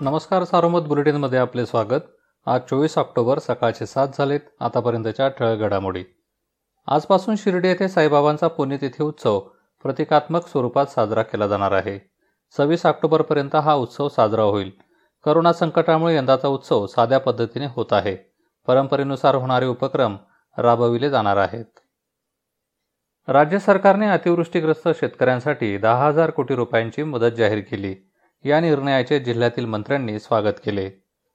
नमस्कार सारोमत बुलेटिनमध्ये आपले स्वागत. आज चोवीस ऑक्टोबर सकाळचे सात झालेत आतापर्यंतच्या ठळक घडामोडी आजपासून शिर्डी येथे साईबाबांचा पुण्यतिथी उत्सव प्रतिकात्मक स्वरूपात साजरा केला जाणार आहे. सव्वीस ऑक्टोबरपर्यंत हा उत्सव साजरा होईल. करोना संकटामुळे यंदाचा उत्सव साध्या पद्धतीने होत आहे. परंपरेनुसार होणारे उपक्रम राबविले जाणार आहेत. राज्य सरकारने अतिवृष्टीग्रस्त शेतकऱ्यांसाठी दहा हजार कोटी रुपयांची मदत जाहीर केली. या निर्णयाचे जिल्ह्यातील मंत्र्यांनी स्वागत केले.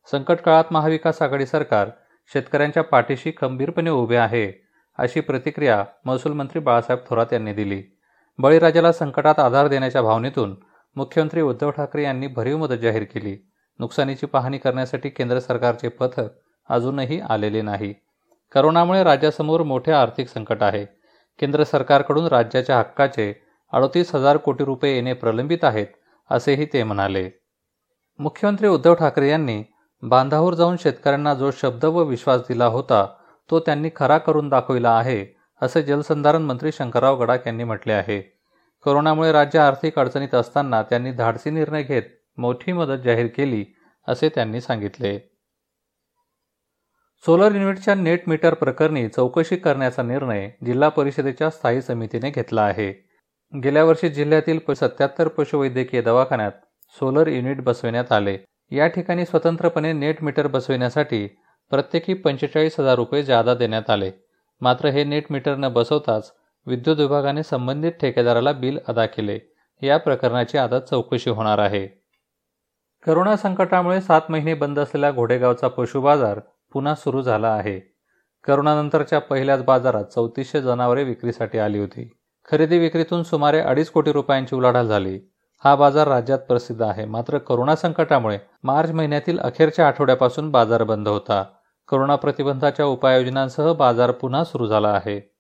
संकट काळात महाविकास आघाडी सरकार शेतकऱ्यांच्या पाठीशी खंबीरपणे उभे आहे अशी प्रतिक्रिया महसूल मंत्री बाळासाहेब थोरात यांनी दिली. बळीराजाला संकटात आधार देण्याच्या भावनेतून मुख्यमंत्री उद्धव ठाकरे यांनी भरीव मदत जाहीर केली. नुकसानीची पाहणी करण्यासाठी केंद्र सरकारचे पथक अजूनही आलेले नाही. करोनामुळे राज्यासमोर मोठे आर्थिक संकट आहे. केंद्र सरकारकडून राज्याच्या हक्काचे अडतीस हजार कोटी रुपये येणे प्रलंबित आहेत असेही ते म्हणाले. मुख्यमंत्री उद्धव ठाकरे यांनी बांधावर जाऊन शेतकऱ्यांना जो शब्द व विश्वास दिला होता तो त्यांनी खरा करून दाखविला आहे असे जलसंधारण मंत्री शंकरराव गडाख यांनी म्हटले आहे. कोरोनामुळे राज्य आर्थिक अडचणीत असताना त्यांनी धाडसी निर्णय घेत मोठी मदत जाहीर केली असे त्यांनी सांगितले. सोलर युनिटच्या नेट मीटर प्रकरणी चौकशी करण्याचा निर्णय जिल्हा परिषदेच्या स्थायी समितीने घेतला आहे. गेल्या वर्षी जिल्ह्यातील सत्याहत्तर पशुवैद्यकीय दवाखान्यात सोलर युनिट बसविण्यात आले. या ठिकाणी स्वतंत्रपणे नेट मीटर बसविण्यासाठी प्रत्येकी पंचेचाळीस हजार रुपये जादा देण्यात आले. मात्र हे नेट मीटर न बसवताच विद्युत विभागाने संबंधित ठेकेदाराला बिल अदा केले. या प्रकरणाची आता चौकशी होणार आहे. करोना संकटामुळे सात महिने बंद असलेला घोडेगावचा पशु बाजार पुन्हा सुरू झाला आहे. करोनानंतरच्या पहिल्याच बाजारात चौतीसशे जनावरे विक्रीसाठी आली होती. खरेदी विक्रीतून सुमारे अडीच कोटी रुपयांची उलाढाल झाली. हा बाजार राज्यात प्रसिद्ध आहे. मात्र करोना संकटामुळे मार्च महिन्यातील अखेरच्या आठवड्यापासून बाजार बंद होता. करोना प्रतिबंधाच्या उपाययोजनांसह बाजार पुन्हा सुरू झाला आहे.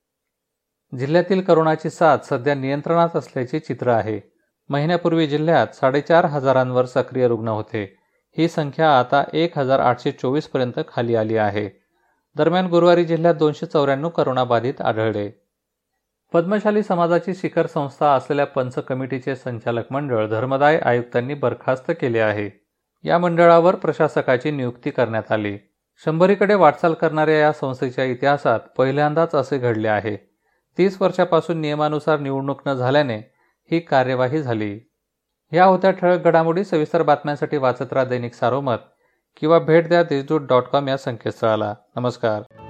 जिल्ह्यातील करोनाची साथ सध्या नियंत्रणात असल्याचे चित्र आहे. महिन्यापूर्वी जिल्ह्यात साडेचार हजारांवर सक्रिय रुग्ण होते. ही संख्या आता एक हजार आठशे चोवीसपर्यंत खाली आली आहे. दरम्यान गुरुवारी जिल्ह्यात दोनशे चौऱ्याण्णव करोनाबाधित आढळले. पद्मशाली समाजाची शिखर संस्था असलेल्या पंच कमिटीचे संचालक मंडळ धर्मदाय आयुक्तांनी बरखास्त केले आहे. या मंडळावर प्रशासकाची नियुक्ती करण्यात आली. शंभरीकडे वाटचाल करणाऱ्या या संस्थेच्या इतिहासात पहिल्यांदाच असे घडले आहे. तीस वर्षापासून नियमानुसार निवडणूक न झाल्याने ही कार्यवाही झाली. या होत्या ठळक घडामोडी सविस्तर बातम्यांसाठी वाचत राहा दैनिक सारोमत किंवा भेट द्या देशदूत डॉट कॉम या संकेतस्थळाला. नमस्कार.